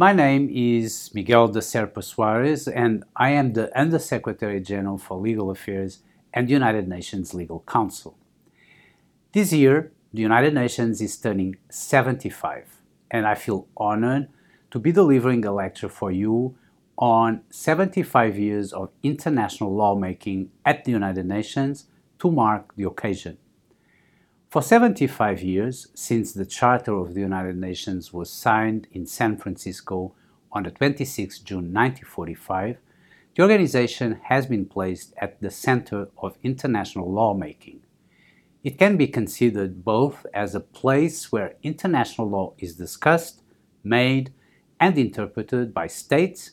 My name is Miguel de Serpa Soares, and I am the Undersecretary General for Legal Affairs and United Nations Legal Counsel. This year, the United Nations is turning 75, and I feel honored to be delivering a lecture for you on 75 years of international lawmaking at the United Nations to mark the occasion. For 75 years, since the Charter of the United Nations was signed in San Francisco on the 26th June 1945, the organization has been placed at the center of international lawmaking. It can be considered both as a place where international law is discussed, made, and interpreted by states,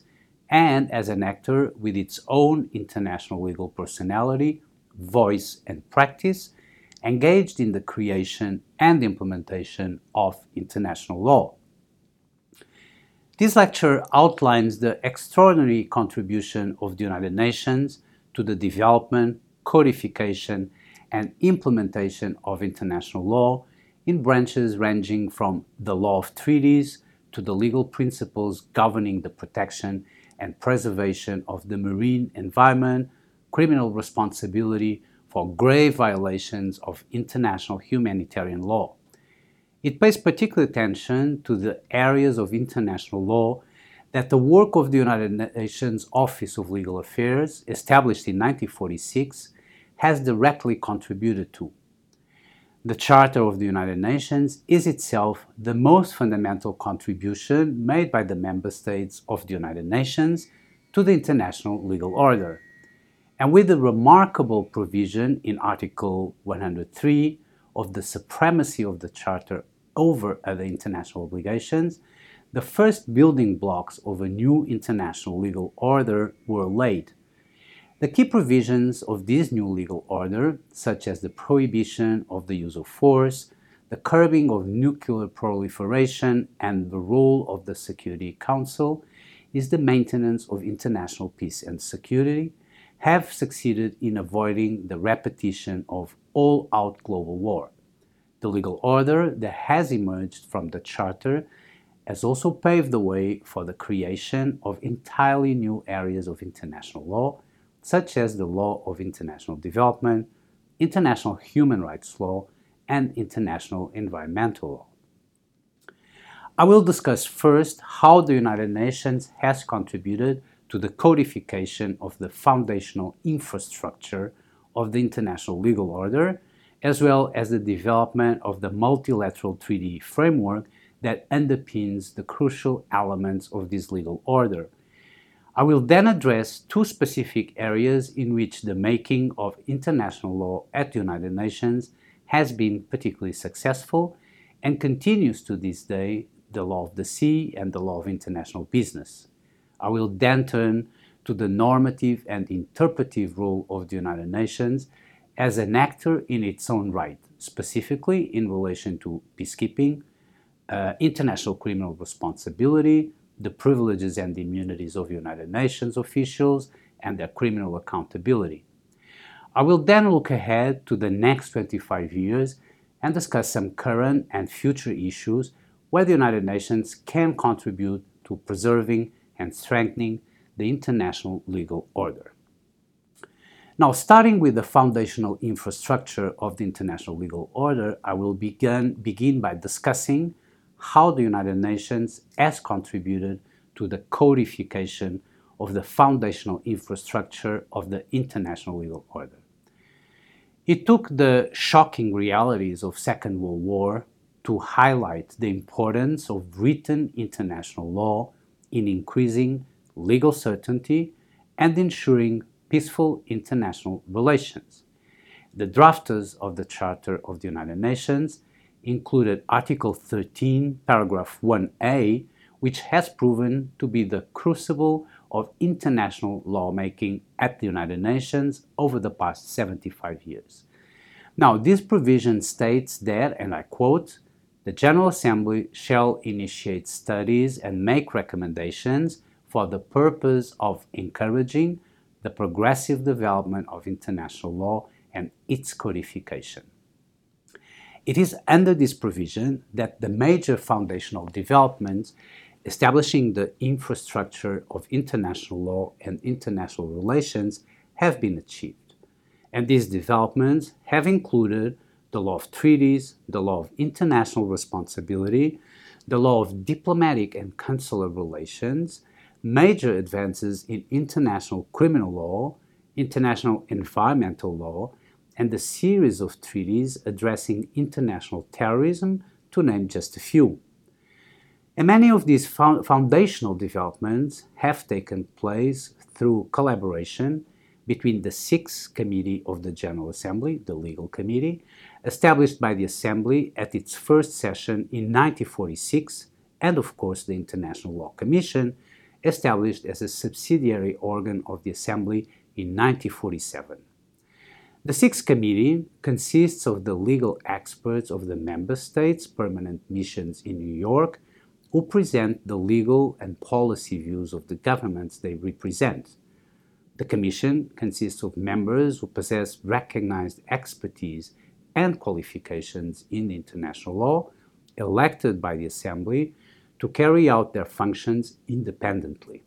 and as an actor with its own international legal personality, voice, and practice engaged in the creation and implementation of international law. This lecture outlines the extraordinary contribution of the United Nations to the development, codification, and implementation of international law in branches ranging from the law of treaties to the legal principles governing the protection and preservation of the marine environment, criminal responsibility, for grave violations of international humanitarian law. It pays particular attention to the areas of international law that the work of the United Nations Office of Legal Affairs, established in 1946, has directly contributed to. The Charter of the United Nations is itself the most fundamental contribution made by the member states of the United Nations to the international legal order and with the remarkable provision in Article 103 of the supremacy of the Charter over other international obligations, the first building blocks of a new international legal order were laid. The key provisions of this new legal order, such as the prohibition of the use of force, the curbing of nuclear proliferation, and the role of the Security Council, is the maintenance of international peace and security, have succeeded in avoiding the repetition of all out global war. The legal order that has emerged from the Charter has also paved the way for the creation of entirely new areas of international law, such as the law of international development, international human rights law, and international environmental law. I will discuss first how the United Nations has contributed to the codification of the foundational infrastructure of the international legal order, as well as the development of the multilateral treaty framework that underpins the crucial elements of this legal order. I will then address two specific areas in which the making of international law at the United Nations has been particularly successful and continues to this day the law of the sea and the law of international business. I will then turn to the normative and interpretive role of the United Nations as an actor in its own right, specifically in relation to peacekeeping, uh, international criminal responsibility, the privileges and immunities of United Nations officials, and their criminal accountability. I will then look ahead to the next 25 years and discuss some current and future issues where the United Nations can contribute to preserving and strengthening the international legal order. Now, starting with the foundational infrastructure of the international legal order, I will begin, begin by discussing how the United Nations has contributed to the codification of the foundational infrastructure of the international legal order. It took the shocking realities of Second World War to highlight the importance of written international law in increasing legal certainty and ensuring peaceful international relations. The drafters of the Charter of the United Nations included Article 13, paragraph 1a, which has proven to be the crucible of international lawmaking at the United Nations over the past 75 years. Now, this provision states that, and I quote, the General Assembly shall initiate studies and make recommendations for the purpose of encouraging the progressive development of international law and its codification. It is under this provision that the major foundational developments establishing the infrastructure of international law and international relations have been achieved. And these developments have included the law of treaties, the law of international responsibility, the law of diplomatic and consular relations, major advances in international criminal law, international environmental law, and a series of treaties addressing international terrorism, to name just a few. And many of these foundational developments have taken place through collaboration between the Sixth Committee of the General Assembly, the Legal Committee, established by the Assembly at its first session in 1946, and of course the International Law Commission, established as a subsidiary organ of the Assembly in 1947. The Sixth Committee consists of the legal experts of the member states' permanent missions in New York who present the legal and policy views of the governments they represent. The Commission consists of members who possess recognized expertise and qualifications in international law, elected by the Assembly to carry out their functions independently.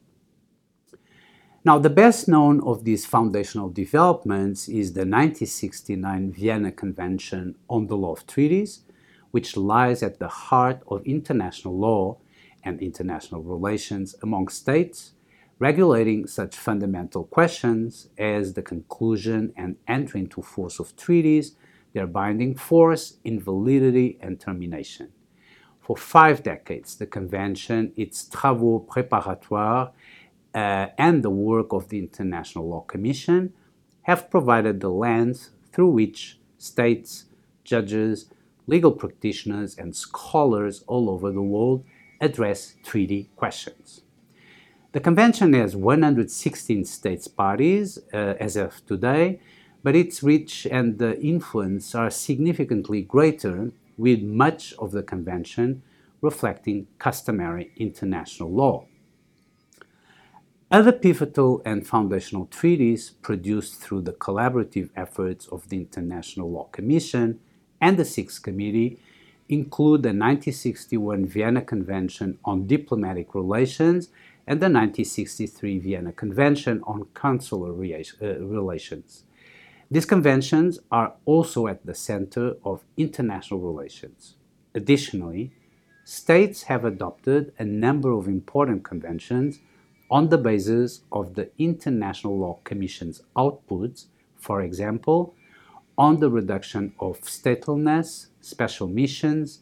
Now, the best known of these foundational developments is the 1969 Vienna Convention on the Law of Treaties, which lies at the heart of international law and international relations among states, regulating such fundamental questions as the conclusion and entry into force of treaties, their binding force, invalidity, and termination. For five decades, the Convention, its travaux préparatoires, uh, and the work of the International Law Commission have provided the lens through which states, judges, legal practitioners, and scholars all over the world address treaty questions. The convention has 116 states parties uh, as of today, but its reach and the influence are significantly greater, with much of the convention reflecting customary international law. Other pivotal and foundational treaties produced through the collaborative efforts of the International Law Commission and the Sixth Committee include the 1961 Vienna Convention on Diplomatic Relations and the 1963 Vienna Convention on Consular uh, Relations. These conventions are also at the center of international relations. Additionally, states have adopted a number of important conventions on the basis of the International Law Commission's outputs, for example, on the reduction of statelessness, special missions,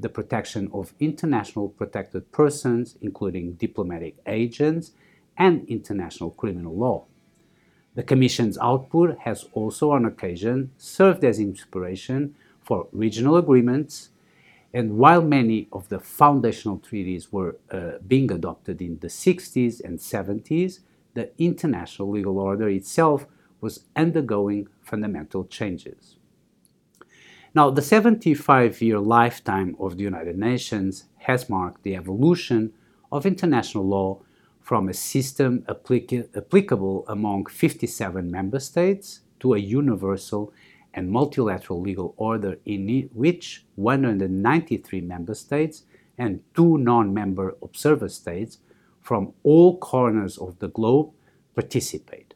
the protection of international protected persons, including diplomatic agents, and international criminal law. The Commission's output has also, on occasion, served as inspiration for regional agreements and while many of the foundational treaties were uh, being adopted in the 60s and 70s, the international legal order itself was undergoing fundamental changes. Now, the 75 year lifetime of the United Nations has marked the evolution of international law from a system applica- applicable among 57 member states to a universal and multilateral legal order in which 193 member states and two non member observer states from all corners of the globe participate.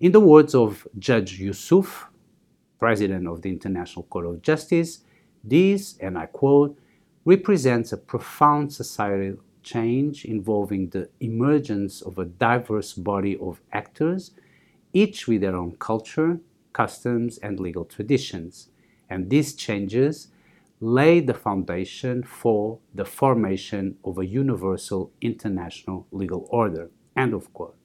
In the words of Judge Yusuf, President of the International Court of Justice, this, and I quote, represents a profound societal change involving the emergence of a diverse body of actors, each with their own culture, customs, and legal traditions. And these changes lay the foundation for the formation of a universal international legal order. End of quote.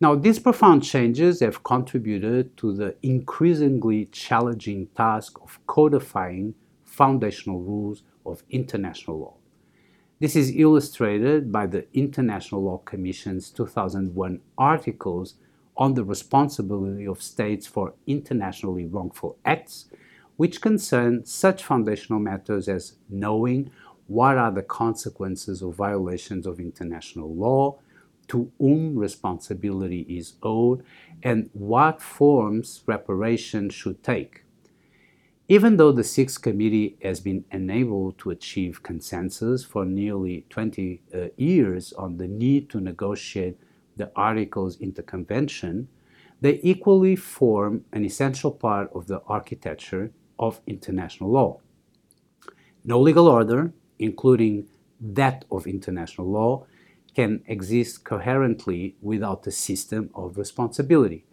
Now, these profound changes have contributed to the increasingly challenging task of codifying foundational rules of international law. This is illustrated by the International Law Commission's 2001 articles on the responsibility of states for internationally wrongful acts, which concern such foundational matters as knowing what are the consequences of violations of international law, to whom responsibility is owed, and what forms reparation should take. Even though the Sixth Committee has been unable to achieve consensus for nearly 20 uh, years on the need to negotiate the Articles Interconvention, they equally form an essential part of the architecture of international law. No legal order, including that of international law, can exist coherently without a system of responsibility.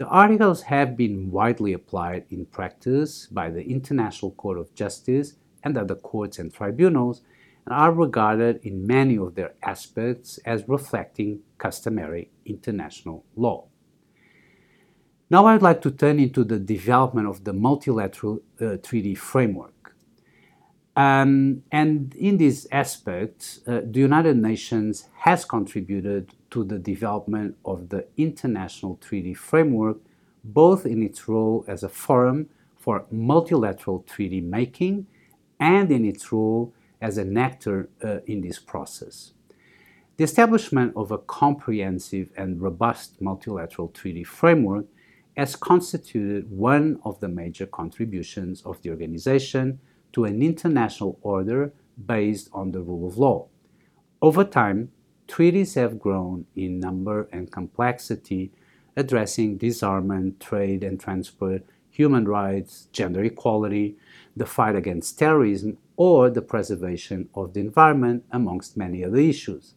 The articles have been widely applied in practice by the International Court of Justice and other courts and tribunals and are regarded in many of their aspects as reflecting customary international law. Now I'd like to turn into the development of the multilateral uh, treaty framework. Um, and in this aspect, uh, the United Nations has contributed to the development of the international treaty framework, both in its role as a forum for multilateral treaty making and in its role as an actor uh, in this process. The establishment of a comprehensive and robust multilateral treaty framework has constituted one of the major contributions of the organization to an international order based on the rule of law. Over time, treaties have grown in number and complexity, addressing disarmament, trade and transport, human rights, gender equality, the fight against terrorism, or the preservation of the environment, amongst many other issues.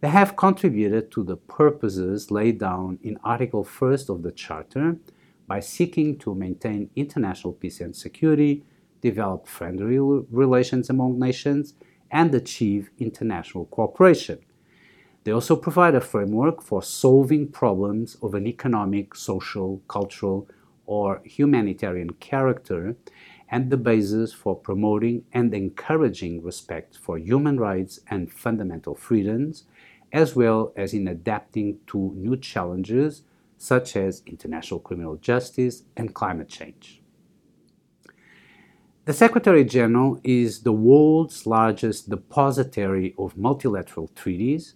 They have contributed to the purposes laid down in Article 1st of the Charter by seeking to maintain international peace and security, develop friendly relations among nations, and achieve international cooperation. They also provide a framework for solving problems of an economic, social, cultural, or humanitarian character and the basis for promoting and encouraging respect for human rights and fundamental freedoms, as well as in adapting to new challenges such as international criminal justice and climate change. The Secretary General is the world's largest depository of multilateral treaties,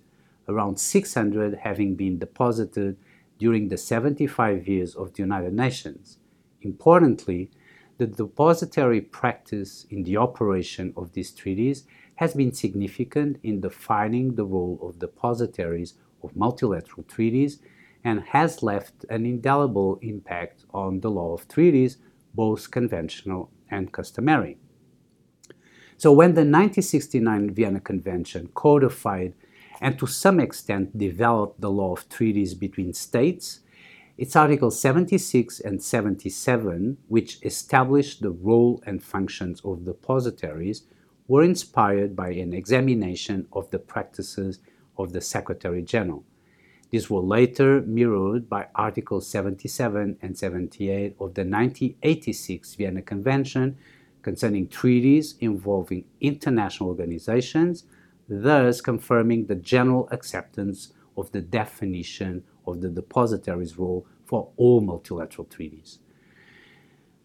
around 600 having been deposited during the 75 years of the United Nations. Importantly, the depository practice in the operation of these treaties has been significant in defining the role of depositories of multilateral treaties and has left an indelible impact on the law of treaties, both conventional and customary. So, when the 1969 Vienna Convention codified and to some extent developed the law of treaties between states, its Articles 76 and 77, which established the role and functions of depositaries, were inspired by an examination of the practices of the Secretary General. These were later mirrored by Articles 77 and 78 of the 1986 Vienna Convention concerning treaties involving international organizations, thus confirming the general acceptance of the definition of the depositary's role for all multilateral treaties.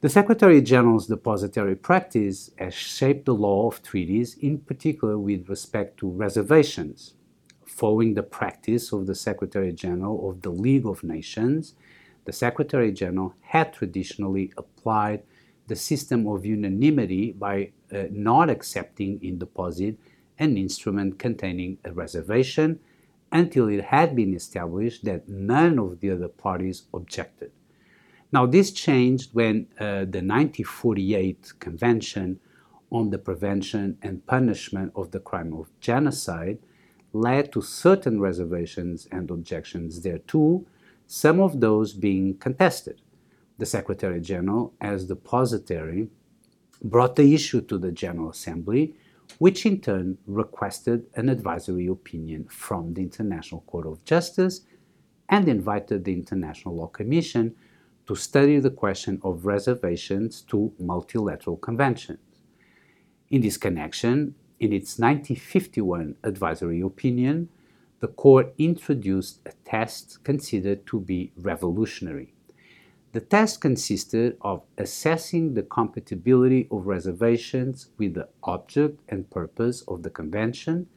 The Secretary General's depositary practice has shaped the law of treaties, in particular with respect to reservations. Following the practice of the Secretary General of the League of Nations, the Secretary General had traditionally applied the system of unanimity by uh, not accepting in deposit an instrument containing a reservation until it had been established that none of the other parties objected. Now, this changed when uh, the 1948 Convention on the Prevention and Punishment of the Crime of Genocide led to certain reservations and objections thereto, some of those being contested. The Secretary General, as depositary, brought the issue to the General Assembly which in turn requested an advisory opinion from the International Court of Justice and invited the International Law Commission to study the question of reservations to multilateral conventions. In this connection, in its 1951 advisory opinion, the court introduced a test considered to be revolutionary. The test consisted of assessing the compatibility of reservations with the object and purpose of the convention,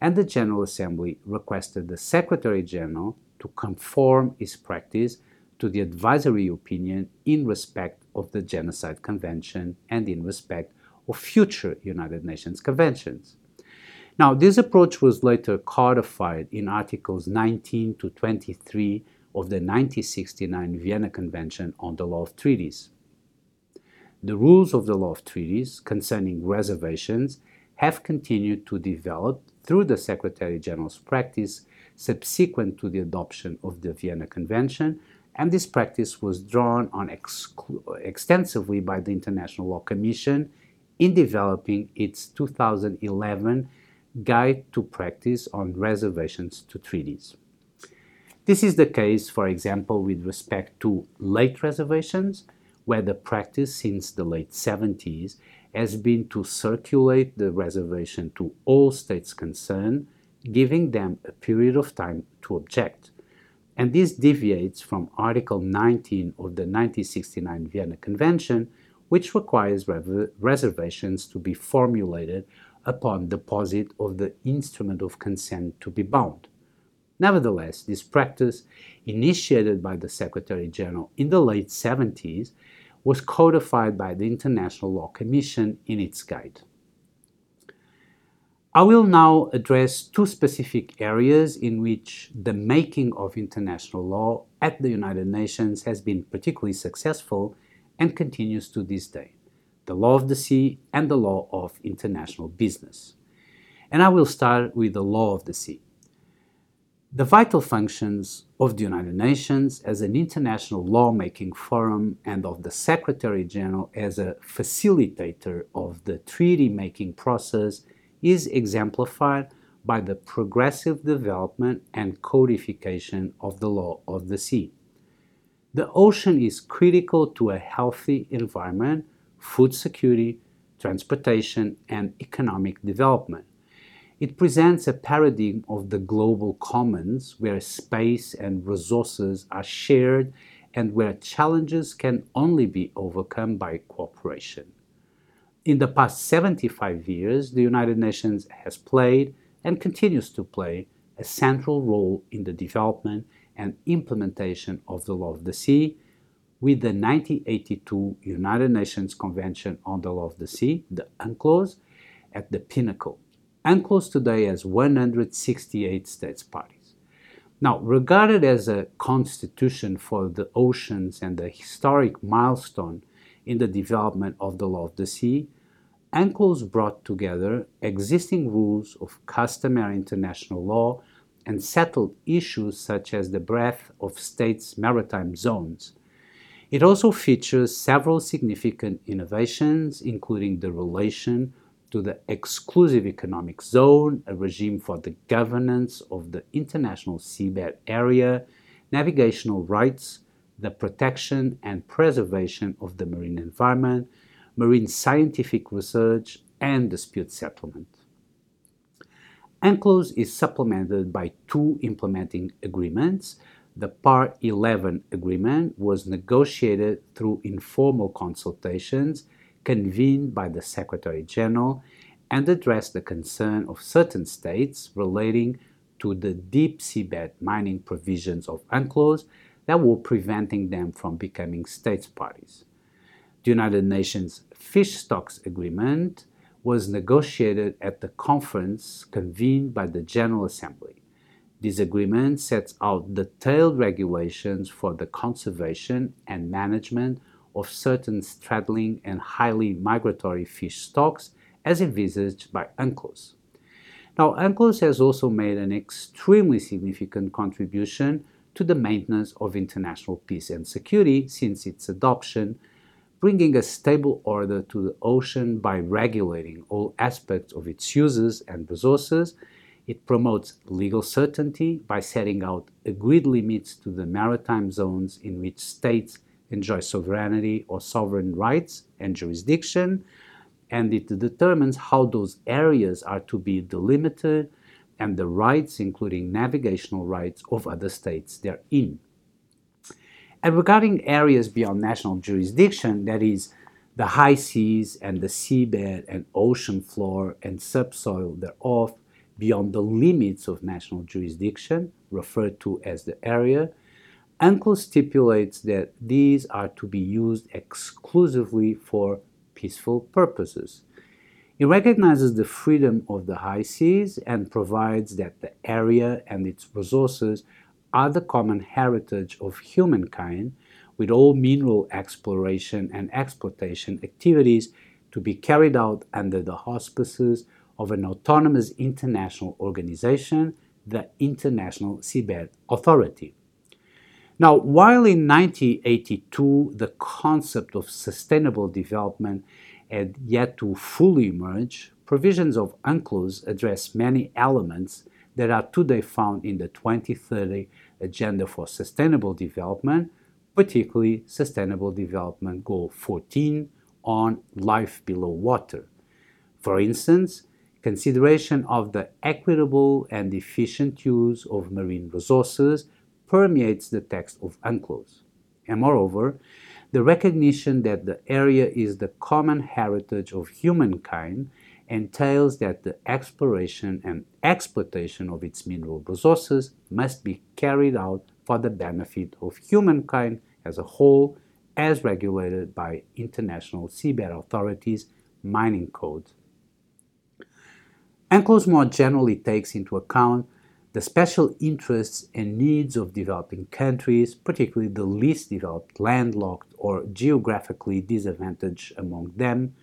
and the General Assembly requested the Secretary General to conform his practice to the advisory opinion in respect of the Genocide Convention and in respect of future United Nations conventions. Now, this approach was later codified in Articles 19 to 23 of the 1969 Vienna Convention on the Law of Treaties. The rules of the Law of Treaties concerning reservations have continued to develop through the Secretary General's practice subsequent to the adoption of the Vienna Convention, and this practice was drawn on extensively by the International Law Commission in developing its 2011 Guide to Practice on Reservations to Treaties. This is the case, for example, with respect to late reservations, where the practice since the late 70s has been to circulate the reservation to all states concerned, giving them a period of time to object. And this deviates from Article 19 of the 1969 Vienna Convention, which requires reservations to be formulated upon deposit of the instrument of consent to be bound. Nevertheless, this practice, initiated by the Secretary General in the late 70s, was codified by the International Law Commission in its guide. I will now address two specific areas in which the making of international law at the United Nations has been particularly successful and continues to this day the law of the sea and the law of international business. And I will start with the law of the sea. The vital functions of the United Nations as an international lawmaking forum and of the Secretary General as a facilitator of the treaty making process is exemplified by the progressive development and codification of the law of the sea. The ocean is critical to a healthy environment, food security, transportation, and economic development. It presents a paradigm of the global commons where space and resources are shared and where challenges can only be overcome by cooperation. In the past 75 years, the United Nations has played and continues to play a central role in the development and implementation of the law of the sea with the 1982 United Nations Convention on the Law of the Sea, the UNCLOS, at the pinnacle. UNCLOS today has 168 states parties. Now, regarded as a constitution for the oceans and a historic milestone in the development of the law of the sea, UNCLOS brought together existing rules of customary international law and settled issues such as the breadth of states' maritime zones. It also features several significant innovations, including the relation to the exclusive economic zone, a regime for the governance of the international seabed area, navigational rights, the protection and preservation of the marine environment, marine scientific research, and dispute settlement. UNCLOS is supplemented by two implementing agreements. The Part 11 agreement was negotiated through informal consultations convened by the Secretary General and addressed the concern of certain states relating to the deep seabed mining provisions of UNCLOS that were preventing them from becoming states parties. The United Nations Fish Stocks Agreement was negotiated at the conference convened by the General Assembly. This agreement sets out detailed regulations for the conservation and management of certain straddling and highly migratory fish stocks as envisaged by UNCLOS. Now, UNCLOS has also made an extremely significant contribution to the maintenance of international peace and security since its adoption, bringing a stable order to the ocean by regulating all aspects of its uses and resources. It promotes legal certainty by setting out agreed limits to the maritime zones in which states enjoy sovereignty or sovereign rights and jurisdiction, and it determines how those areas are to be delimited and the rights, including navigational rights, of other states therein. And regarding areas beyond national jurisdiction, that is, the high seas and the seabed and ocean floor and subsoil thereof, beyond the limits of national jurisdiction, referred to as the area, UNCLOS stipulates that these are to be used exclusively for peaceful purposes. It recognizes the freedom of the high seas and provides that the area and its resources are the common heritage of humankind, with all mineral exploration and exploitation activities to be carried out under the auspices of an autonomous international organization, the International Seabed Authority. Now, while in 1982 the concept of sustainable development had yet to fully emerge, provisions of UNCLOS address many elements that are today found in the 2030 Agenda for Sustainable Development, particularly Sustainable Development Goal 14 on life below water. For instance, consideration of the equitable and efficient use of marine resources permeates the text of UNCLOS. And moreover, the recognition that the area is the common heritage of humankind entails that the exploration and exploitation of its mineral resources must be carried out for the benefit of humankind as a whole, as regulated by international seabed authorities' mining codes. UNCLOS more generally takes into account the special interests and needs of developing countries, particularly the least developed, landlocked, or geographically disadvantaged among them,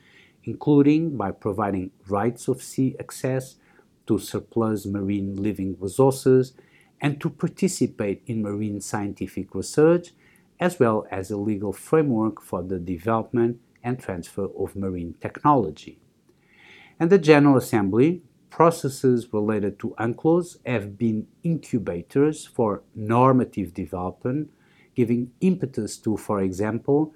including by providing rights of sea access to surplus marine living resources and to participate in marine scientific research, as well as a legal framework for the development and transfer of marine technology. And the General Assembly processes related to UNCLOS have been incubators for normative development, giving impetus to, for example,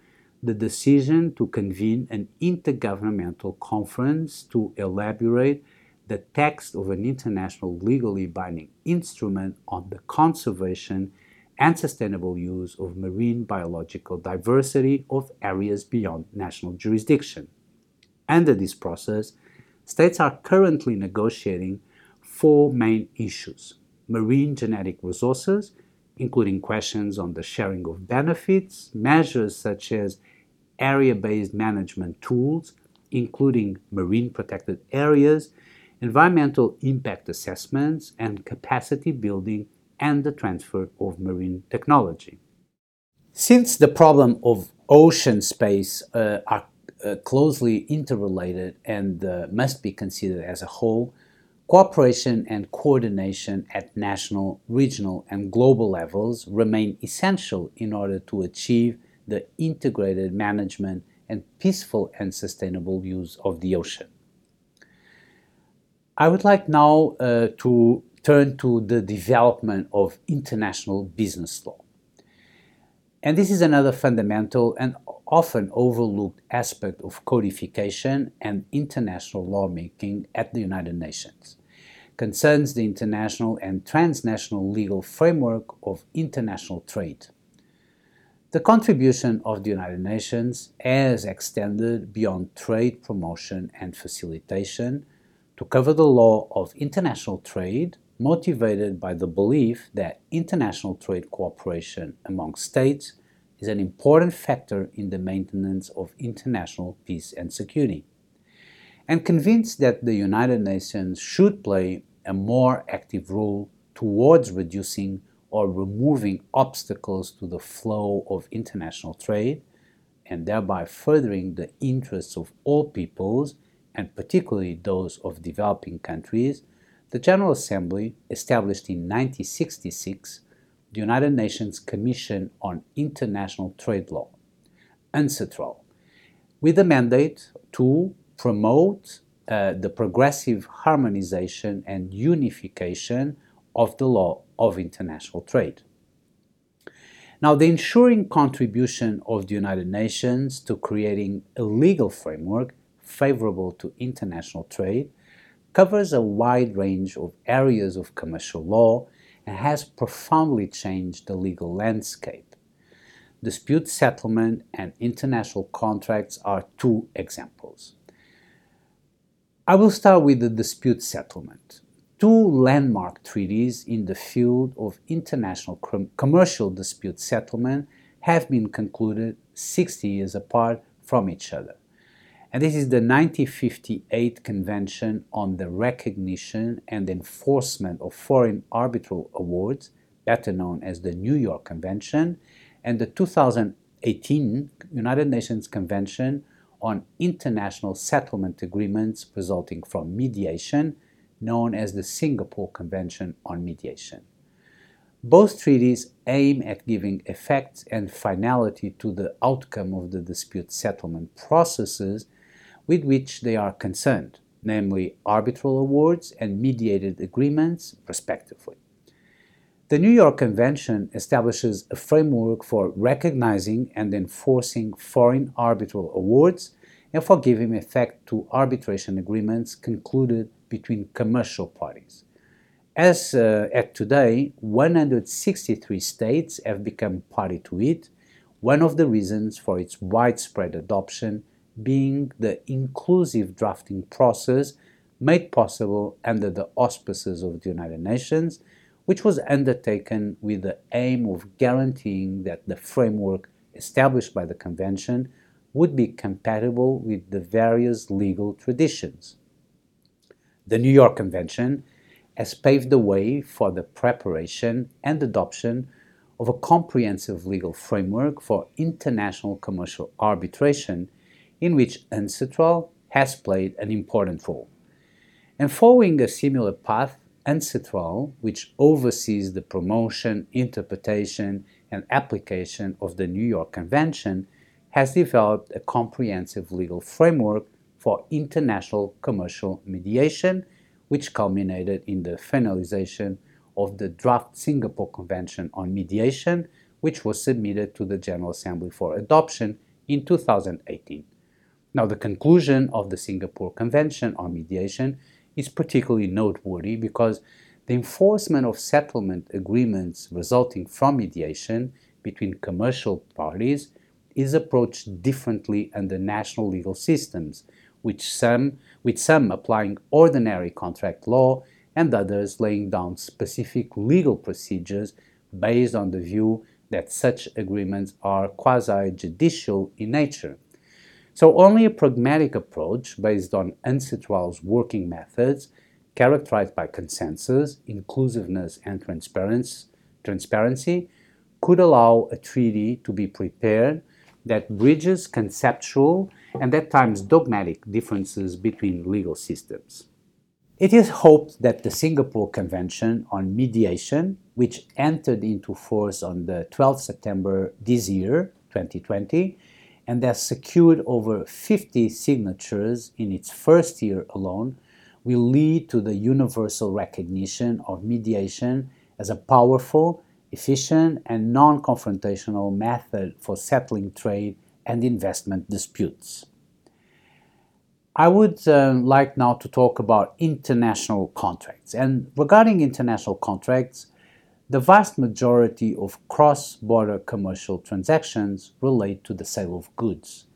the decision to convene an intergovernmental conference to elaborate the text of an international legally binding instrument on the conservation and sustainable use of marine biological diversity of areas beyond national jurisdiction. Under this process, States are currently negotiating four main issues marine genetic resources, including questions on the sharing of benefits, measures such as area based management tools, including marine protected areas, environmental impact assessments, and capacity building and the transfer of marine technology. Since the problem of ocean space uh, are uh, closely interrelated and uh, must be considered as a whole, cooperation and coordination at national, regional, and global levels remain essential in order to achieve the integrated management and peaceful and sustainable use of the ocean. I would like now uh, to turn to the development of international business law. And this is another fundamental and often overlooked aspect of codification and international lawmaking at the United Nations. Concerns the international and transnational legal framework of international trade. The contribution of the United Nations has extended beyond trade promotion and facilitation to cover the law of international trade, motivated by the belief that international trade cooperation among states is an important factor in the maintenance of international peace and security. And convinced that the United Nations should play a more active role towards reducing or removing obstacles to the flow of international trade and thereby furthering the interests of all peoples and particularly those of developing countries, the General Assembly, established in 1966, the United Nations Commission on International Trade Law, UNCITRAL, with a mandate to promote uh, the progressive harmonization and unification of the law of international trade. Now, the ensuring contribution of the United Nations to creating a legal framework favorable to international trade covers a wide range of areas of commercial law and has profoundly changed the legal landscape. Dispute settlement and international contracts are two examples. I will start with the dispute settlement. Two landmark treaties in the field of international com- commercial dispute settlement have been concluded 60 years apart from each other. And this is the 1958 Convention on the Recognition and Enforcement of Foreign Arbitral Awards, better known as the New York Convention, and the 2018 United Nations Convention on International Settlement Agreements Resulting from Mediation, known as the Singapore Convention on Mediation. Both treaties aim at giving effect and finality to the outcome of the dispute settlement processes with which they are concerned, namely arbitral awards and mediated agreements, respectively. The New York Convention establishes a framework for recognizing and enforcing foreign arbitral awards and for giving effect to arbitration agreements concluded between commercial parties. As uh, at today, 163 states have become party to it, one of the reasons for its widespread adoption being the inclusive drafting process made possible under the auspices of the United Nations, which was undertaken with the aim of guaranteeing that the framework established by the Convention would be compatible with the various legal traditions. The New York Convention has paved the way for the preparation and adoption of a comprehensive legal framework for international commercial arbitration in which UNCITRAL has played an important role. And following a similar path, UNCITRAL, which oversees the promotion, interpretation, and application of the New York Convention, has developed a comprehensive legal framework for international commercial mediation, which culminated in the finalization of the draft Singapore Convention on Mediation, which was submitted to the General Assembly for adoption in 2018. Now, the conclusion of the Singapore Convention on Mediation is particularly noteworthy because the enforcement of settlement agreements resulting from mediation between commercial parties is approached differently under national legal systems, which some, with some applying ordinary contract law and others laying down specific legal procedures based on the view that such agreements are quasi judicial in nature. So, only a pragmatic approach based on UNCITRAL's working methods, characterized by consensus, inclusiveness, and transparency, could allow a treaty to be prepared that bridges conceptual and at times dogmatic differences between legal systems. It is hoped that the Singapore Convention on Mediation, which entered into force on the 12th September this year, 2020, and has secured over 50 signatures in its first year alone, will lead to the universal recognition of mediation as a powerful, efficient, and non confrontational method for settling trade and investment disputes. I would uh, like now to talk about international contracts. And regarding international contracts, the vast majority of cross border commercial transactions relate to the sale of goods.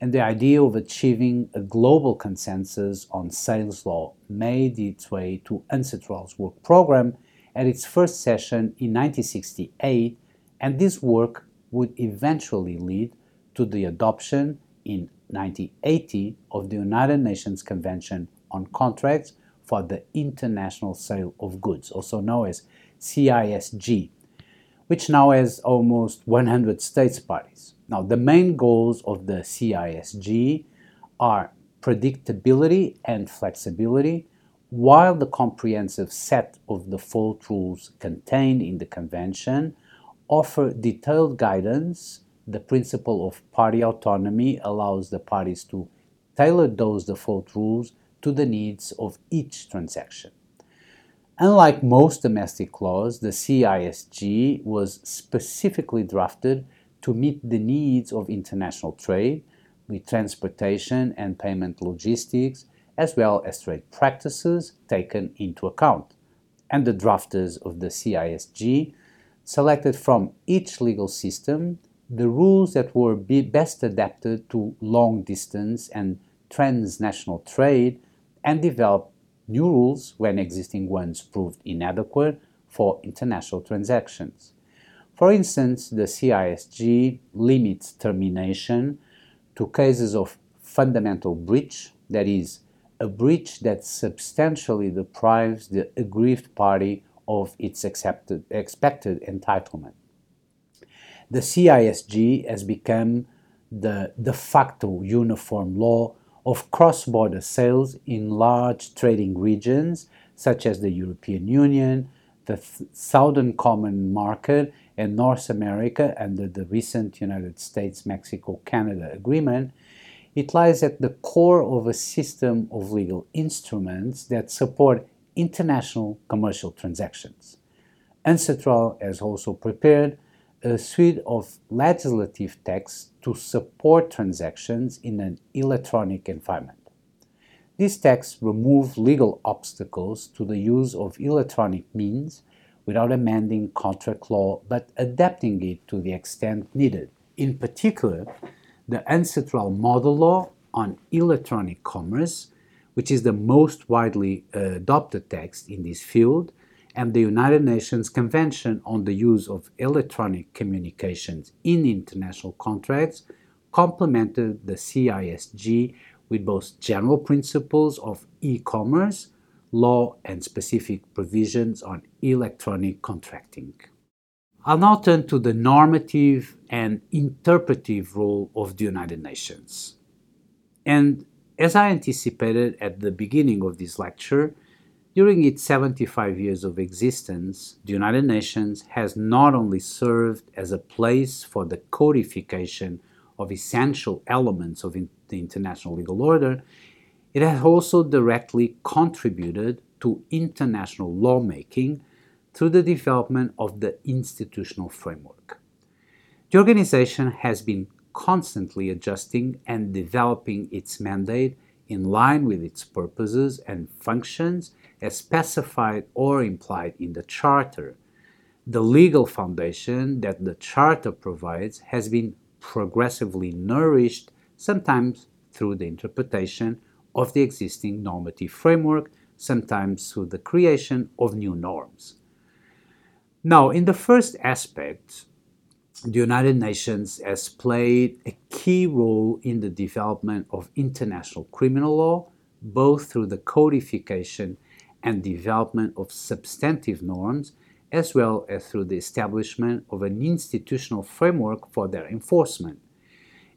And the idea of achieving a global consensus on sales law made its way to UNCITRAL's work program at its first session in 1968, and this work would eventually lead to the adoption in 1980 of the United Nations Convention on Contracts for the International Sale of Goods, also known as CISG, which now has almost 100 states parties. Now, the main goals of the CISG are predictability and flexibility, while the comprehensive set of default rules contained in the convention offer detailed guidance. The principle of party autonomy allows the parties to tailor those default rules to the needs of each transaction. Unlike most domestic laws, the CISG was specifically drafted to meet the needs of international trade with transportation and payment logistics, as well as trade practices taken into account. And the drafters of the CISG selected from each legal system the rules that were best adapted to long distance and transnational trade and developed new rules when existing ones proved inadequate for international transactions. For instance, the CISG limits termination to cases of fundamental breach, that is, a breach that substantially deprives the aggrieved party of its accepted, expected entitlement. The CISG has become the de facto uniform law of cross border sales in large trading regions such as the European Union, the Southern Common Market, and North America under the recent United States Mexico Canada agreement. It lies at the core of a system of legal instruments that support international commercial transactions. UNCITRAL has also prepared a suite of legislative texts to support transactions in an electronic environment. These texts remove legal obstacles to the use of electronic means without amending contract law but adapting it to the extent needed. In particular, the UNCITRAL Model Law on Electronic Commerce, which is the most widely uh, adopted text in this field, and the United Nations Convention on the Use of Electronic Communications in International Contracts complemented the CISG with both general principles of e commerce, law, and specific provisions on electronic contracting. I'll now turn to the normative and interpretive role of the United Nations. And as I anticipated at the beginning of this lecture, during its 75 years of existence, the United Nations has not only served as a place for the codification of essential elements of in the international legal order, it has also directly contributed to international lawmaking through the development of the institutional framework. The organization has been constantly adjusting and developing its mandate in line with its purposes and functions as specified or implied in the Charter. The legal foundation that the Charter provides has been progressively nourished, sometimes through the interpretation of the existing normative framework, sometimes through the creation of new norms. Now, in the first aspect, the United Nations has played a key role in the development of international criminal law, both through the codification and development of substantive norms, as well as through the establishment of an institutional framework for their enforcement,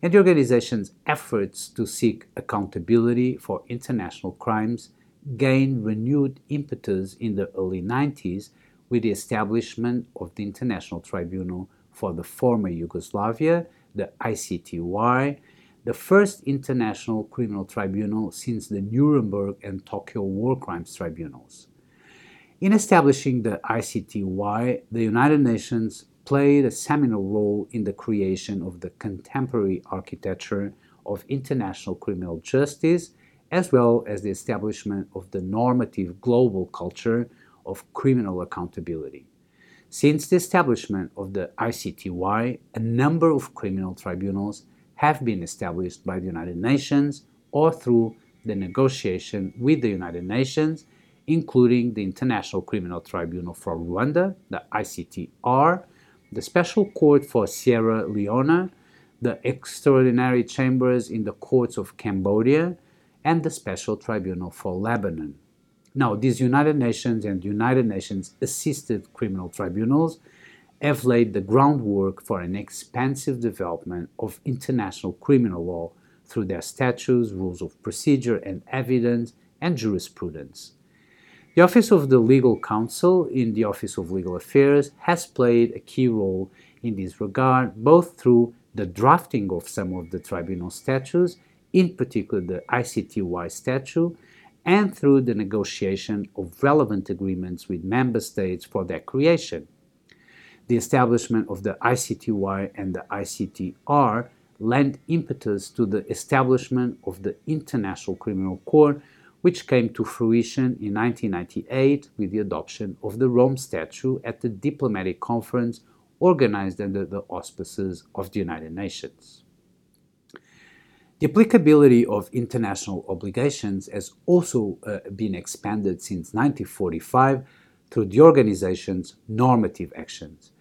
and the organization's efforts to seek accountability for international crimes gained renewed impetus in the early 90s with the establishment of the International Tribunal for the former Yugoslavia, the ICTY, the first international criminal tribunal since the Nuremberg and Tokyo war crimes tribunals. In establishing the ICTY, the United Nations played a seminal role in the creation of the contemporary architecture of international criminal justice, as well as the establishment of the normative global culture of criminal accountability. Since the establishment of the ICTY, a number of criminal tribunals have been established by the United Nations or through the negotiation with the United Nations, including the International Criminal Tribunal for Rwanda, the ICTR, the Special Court for Sierra Leone, the Extraordinary Chambers in the Courts of Cambodia, and the Special Tribunal for Lebanon. Now, these United Nations and United Nations assisted criminal tribunals have laid the groundwork for an expansive development of international criminal law through their statutes, rules of procedure and evidence, and jurisprudence. The Office of the Legal Counsel in the Office of Legal Affairs has played a key role in this regard, both through the drafting of some of the tribunal statutes, in particular the ICTY statute, and through the negotiation of relevant agreements with member states for their creation the establishment of the ICTY and the ICTR lent impetus to the establishment of the International Criminal Court, which came to fruition in 1998 with the adoption of the Rome Statute at the diplomatic conference organized under the auspices of the United Nations. The applicability of international obligations has also uh, been expanded since 1945 through the organization's normative actions.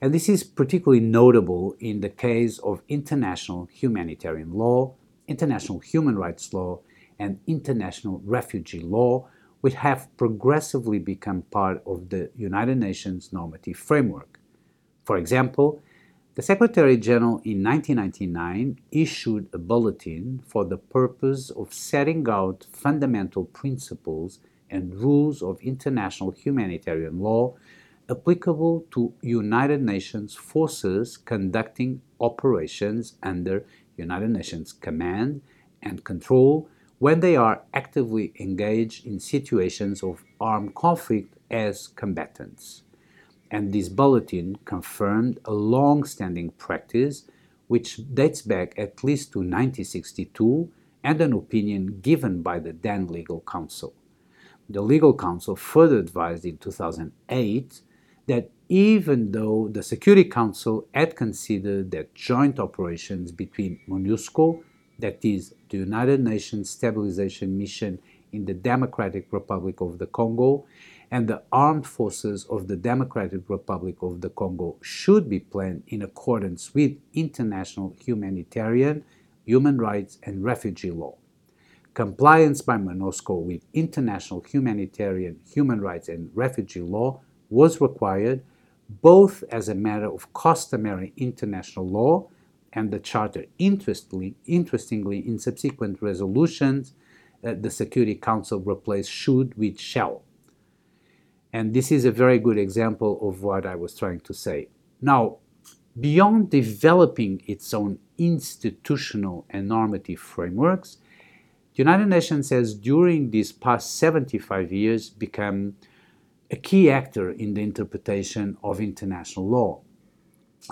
And this is particularly notable in the case of international humanitarian law, international human rights law, and international refugee law, which have progressively become part of the United Nations normative framework. For example, the Secretary General in 1999 issued a bulletin for the purpose of setting out fundamental principles and rules of international humanitarian law applicable to United Nations forces conducting operations under United Nations command and control when they are actively engaged in situations of armed conflict as combatants and this bulletin confirmed a long standing practice which dates back at least to 1962 and an opinion given by the then legal Counsel. The legal Counsel further advised in 2008 that even though the Security Council had considered that joint operations between MONUSCO, that is, the United Nations Stabilization Mission in the Democratic Republic of the Congo, and the armed forces of the Democratic Republic of the Congo should be planned in accordance with international humanitarian, human rights, and refugee law. Compliance by MONUSCO with international humanitarian, human rights, and refugee law was required both as a matter of customary international law and the Charter. Interestingly, interestingly in subsequent resolutions, uh, the Security Council replaced should with shall. And this is a very good example of what I was trying to say. Now, beyond developing its own institutional and normative frameworks, the United Nations has, during these past 75 years, become a key actor in the interpretation of international law.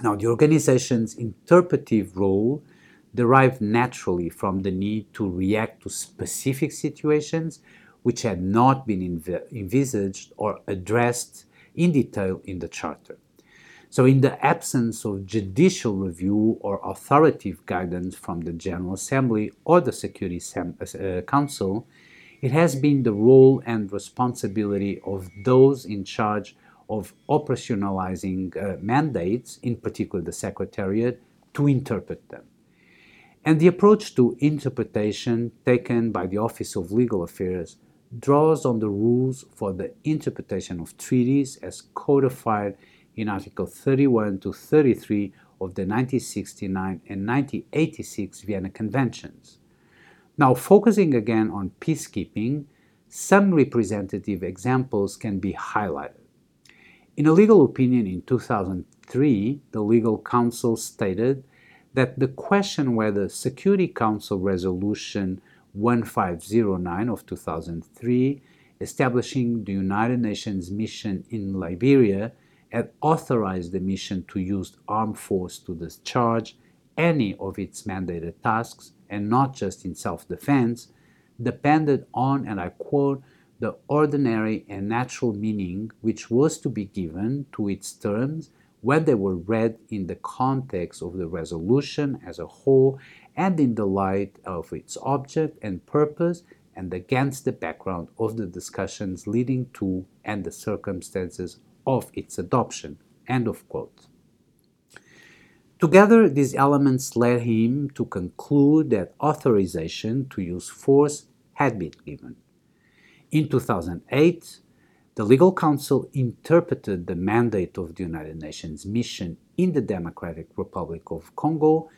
Now, the organization's interpretive role derived naturally from the need to react to specific situations which had not been env- envisaged or addressed in detail in the Charter. So, in the absence of judicial review or authoritative guidance from the General Assembly or the Security Sem- uh, Council, it has been the role and responsibility of those in charge of operationalizing uh, mandates, in particular the Secretariat, to interpret them. And the approach to interpretation taken by the Office of Legal Affairs draws on the rules for the interpretation of treaties as codified in Article 31 to 33 of the 1969 and 1986 Vienna Conventions. Now, focusing again on peacekeeping, some representative examples can be highlighted. In a legal opinion in 2003, the legal counsel stated that the question whether Security Council Resolution 1509 of 2003, establishing the United Nations mission in Liberia, had authorized the mission to use armed force to discharge any of its mandated tasks and not just in self defense, depended on, and I quote, the ordinary and natural meaning which was to be given to its terms when they were read in the context of the resolution as a whole and in the light of its object and purpose and against the background of the discussions leading to and the circumstances of its adoption. End of quote. Together, these elements led him to conclude that authorization to use force had been given. In 2008, the Legal Counsel interpreted the mandate of the United Nations mission in the Democratic Republic of Congo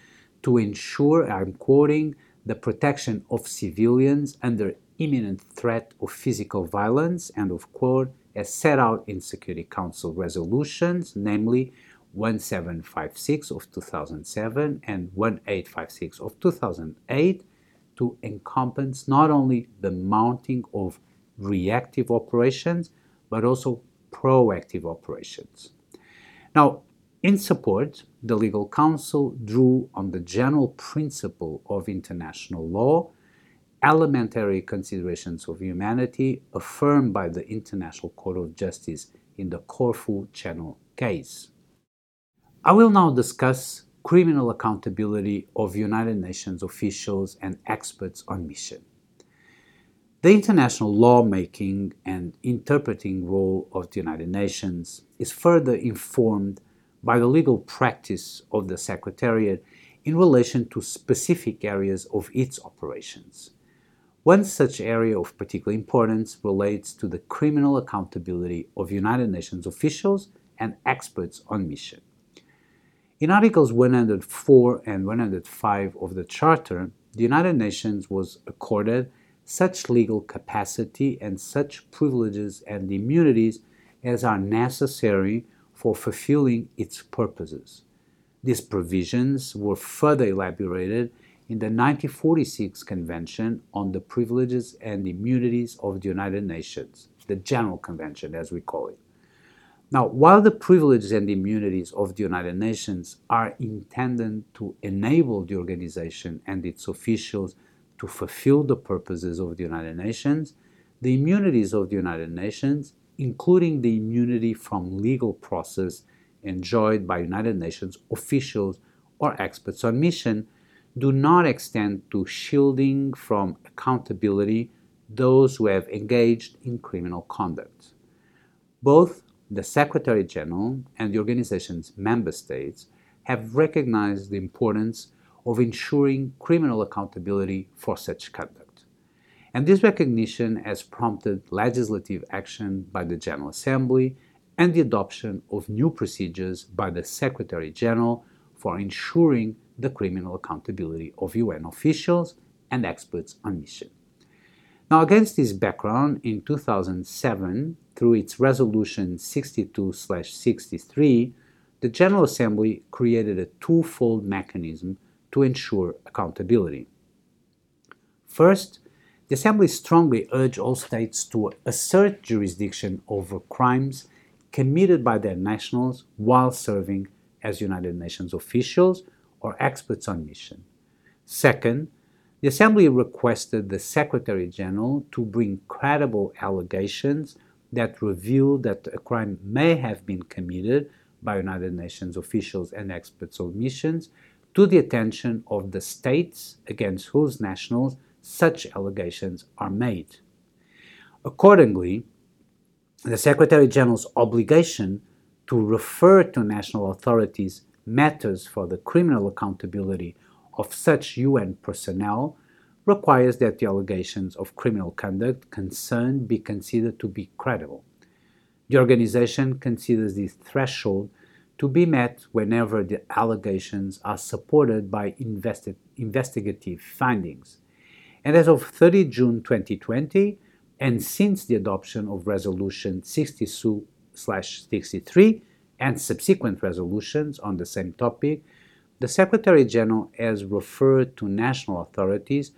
to ensure, I'm quoting, the protection of civilians under imminent threat of physical violence, end of quote, as set out in Security Council resolutions, namely 1756 of 2007 and 1856 of 2008, to encompass not only the mounting of reactive operations, but also proactive operations. Now, in support, the legal counsel drew on the general principle of international law, elementary considerations of humanity affirmed by the International Court of Justice in the Corfu Channel case. I will now discuss criminal accountability of United Nations officials and experts on mission. The international lawmaking and interpreting role of the United Nations is further informed by the legal practice of the Secretariat in relation to specific areas of its operations. One such area of particular importance relates to the criminal accountability of United Nations officials and experts on mission. In Articles 104 and 105 of the Charter, the United Nations was accorded such legal capacity and such privileges and immunities as are necessary for fulfilling its purposes. These provisions were further elaborated in the 1946 Convention on the Privileges and Immunities of the United Nations, the General Convention as we call it. Now, while the privileges and immunities of the United Nations are intended to enable the organization and its officials to fulfill the purposes of the United Nations, the immunities of the United Nations, including the immunity from legal process enjoyed by United Nations officials or experts on mission, do not extend to shielding from accountability those who have engaged in criminal conduct. Both the Secretary General and the organization's member states have recognized the importance of ensuring criminal accountability for such conduct. And this recognition has prompted legislative action by the General Assembly and the adoption of new procedures by the Secretary General for ensuring the criminal accountability of UN officials and experts on mission. Now, against this background, in 2007, through its Resolution 62 63, the General Assembly created a twofold mechanism to ensure accountability. First, the Assembly strongly urged all states to assert jurisdiction over crimes committed by their nationals while serving as United Nations officials or experts on mission. Second, the Assembly requested the Secretary General to bring credible allegations that reveal that a crime may have been committed by United Nations officials and experts on missions to the attention of the states against whose nationals such allegations are made. Accordingly, the Secretary General's obligation to refer to national authorities matters for the criminal accountability of such UN personnel requires that the allegations of criminal conduct concerned be considered to be credible. The organization considers this threshold to be met whenever the allegations are supported by investi- investigative findings. And as of 30 June 2020, and since the adoption of Resolution 62 63 and subsequent resolutions on the same topic, the Secretary General has referred to national authorities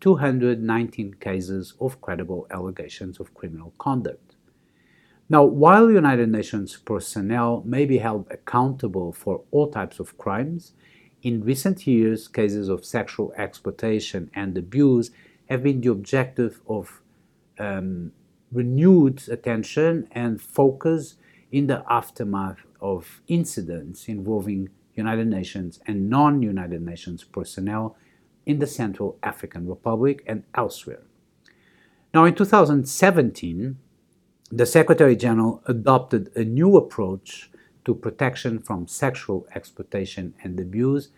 219 cases of credible allegations of criminal conduct. Now, while United Nations personnel may be held accountable for all types of crimes, in recent years, cases of sexual exploitation and abuse have been the objective of um, renewed attention and focus in the aftermath of incidents involving United Nations and non United Nations personnel in the Central African Republic and elsewhere. Now, in 2017, the Secretary General adopted a new approach to protection from sexual exploitation and abuse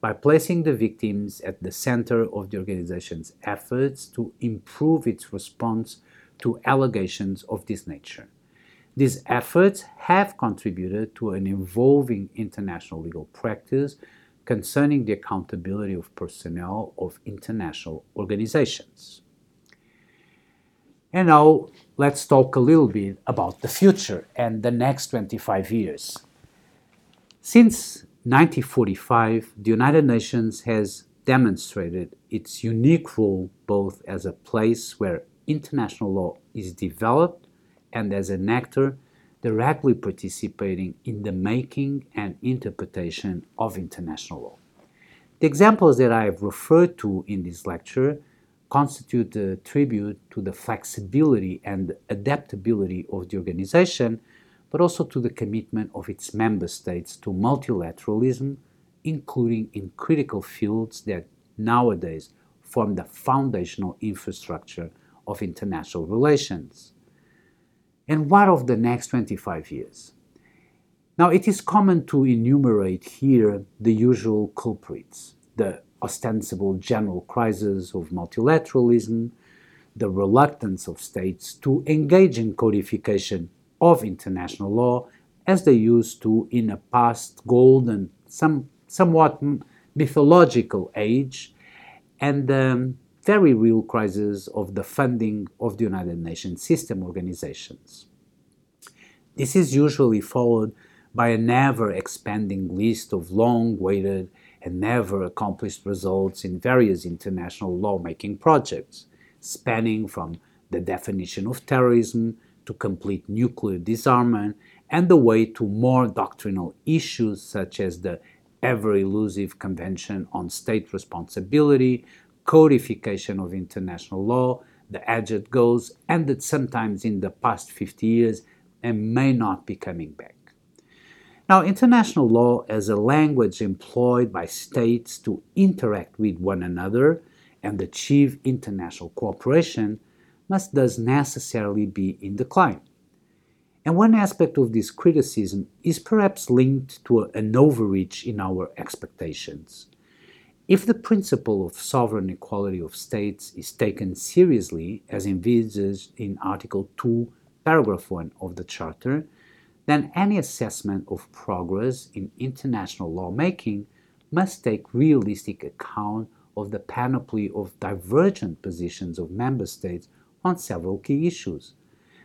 by placing the victims at the center of the organization's efforts to improve its response to allegations of this nature. These efforts have contributed to an evolving international legal practice concerning the accountability of personnel of international organizations. And now let's talk a little bit about the future and the next 25 years. Since 1945, the United Nations has demonstrated its unique role both as a place where international law is developed and as an actor directly participating in the making and interpretation of international law. The examples that I have referred to in this lecture constitute a tribute to the flexibility and adaptability of the organization, but also to the commitment of its member states to multilateralism, including in critical fields that nowadays form the foundational infrastructure of international relations. And what of the next 25 years? Now, it is common to enumerate here the usual culprits the ostensible general crisis of multilateralism, the reluctance of states to engage in codification of international law as they used to in a past golden, some, somewhat mythological age, and um, very real crisis of the funding of the United Nations system organizations. This is usually followed by a never expanding list of long waited and never accomplished results in various international lawmaking projects, spanning from the definition of terrorism to complete nuclear disarmament and the way to more doctrinal issues such as the ever elusive Convention on State Responsibility, codification of international law, the aged goals, that sometimes in the past 50 years and may not be coming back. Now, international law as a language employed by states to interact with one another and achieve international cooperation must thus necessarily be in decline. And one aspect of this criticism is perhaps linked to an overreach in our expectations. If the principle of sovereign equality of states is taken seriously, as envisaged in Article 2, Paragraph 1 of the Charter, then any assessment of progress in international lawmaking must take realistic account of the panoply of divergent positions of member states on several key issues.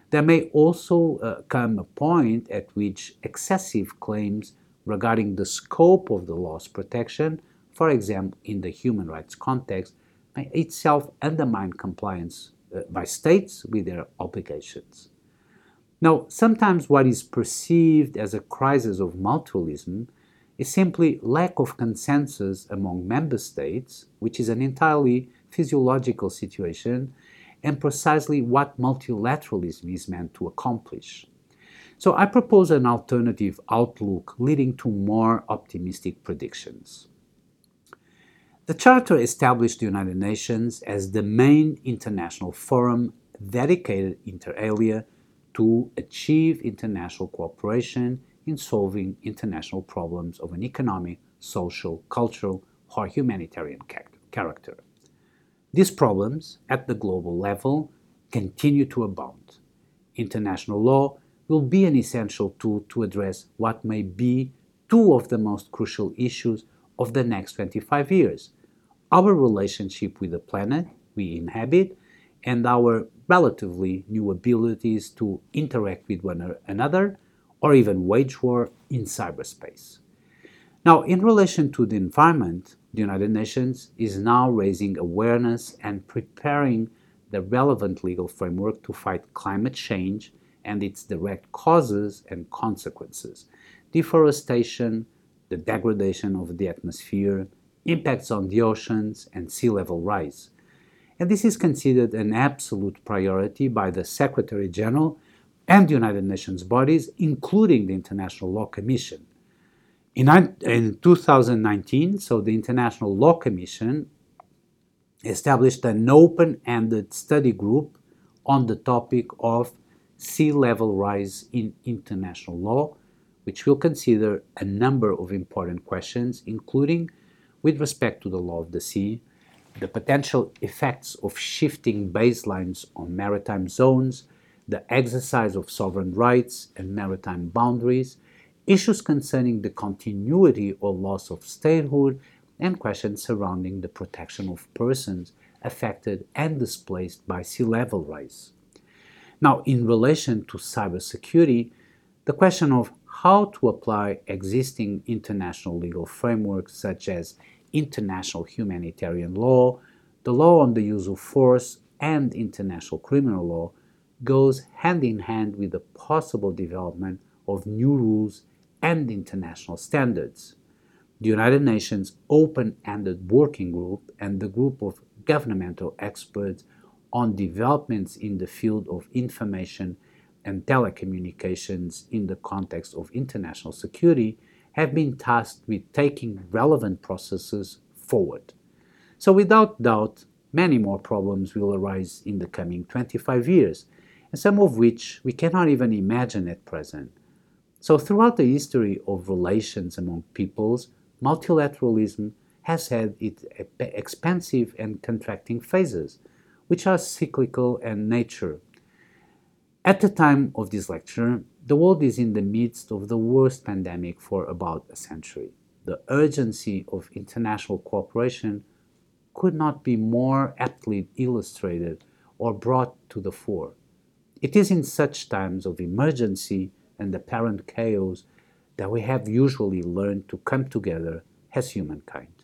There may also uh, come a point at which excessive claims regarding the scope of the law's protection, for example, in the human rights context, may itself undermine compliance uh, by states with their obligations. Now, sometimes what is perceived as a crisis of mutualism is simply lack of consensus among member states, which is an entirely physiological situation, and precisely what multilateralism is meant to accomplish. So I propose an alternative outlook leading to more optimistic predictions. The Charter established the United Nations as the main international forum dedicated inter alia to achieve international cooperation in solving international problems of an economic, social, cultural, or humanitarian character. These problems at the global level continue to abound. International law will be an essential tool to address what may be two of the most crucial issues of the next 25 years our relationship with the planet we inhabit and our relatively new abilities to interact with one another or even wage war in cyberspace. Now, in relation to the environment, the United Nations is now raising awareness and preparing the relevant legal framework to fight climate change and its direct causes and consequences deforestation, the degradation of the atmosphere, impacts on the oceans, and sea level rise and this is considered an absolute priority by the Secretary General and the United Nations bodies, including the International Law Commission. In, in 2019, so the International Law Commission established an open ended study group on the topic of sea level rise in international law, which will consider a number of important questions, including with respect to the law of the sea, the potential effects of shifting baselines on maritime zones, the exercise of sovereign rights and maritime boundaries, issues concerning the continuity or loss of statehood, and questions surrounding the protection of persons affected and displaced by sea level rise. Now, in relation to cybersecurity, the question of how to apply existing international legal frameworks such as international humanitarian law, the law on the use of force, and international criminal law goes hand in hand with the possible development of new rules and international standards. The United Nations Open Ended Working Group and the group of governmental experts on developments in the field of information and telecommunications in the context of international security have been tasked with taking relevant processes forward. So, without doubt, many more problems will arise in the coming 25 years, and some of which we cannot even imagine at present. So, throughout the history of relations among peoples, multilateralism has had its expansive and contracting phases, which are cyclical in nature. At the time of this lecture, the world is in the midst of the worst pandemic for about a century. The urgency of international cooperation could not be more aptly illustrated or brought to the fore. It is in such times of emergency and apparent chaos that we have usually learned to come together as humankind.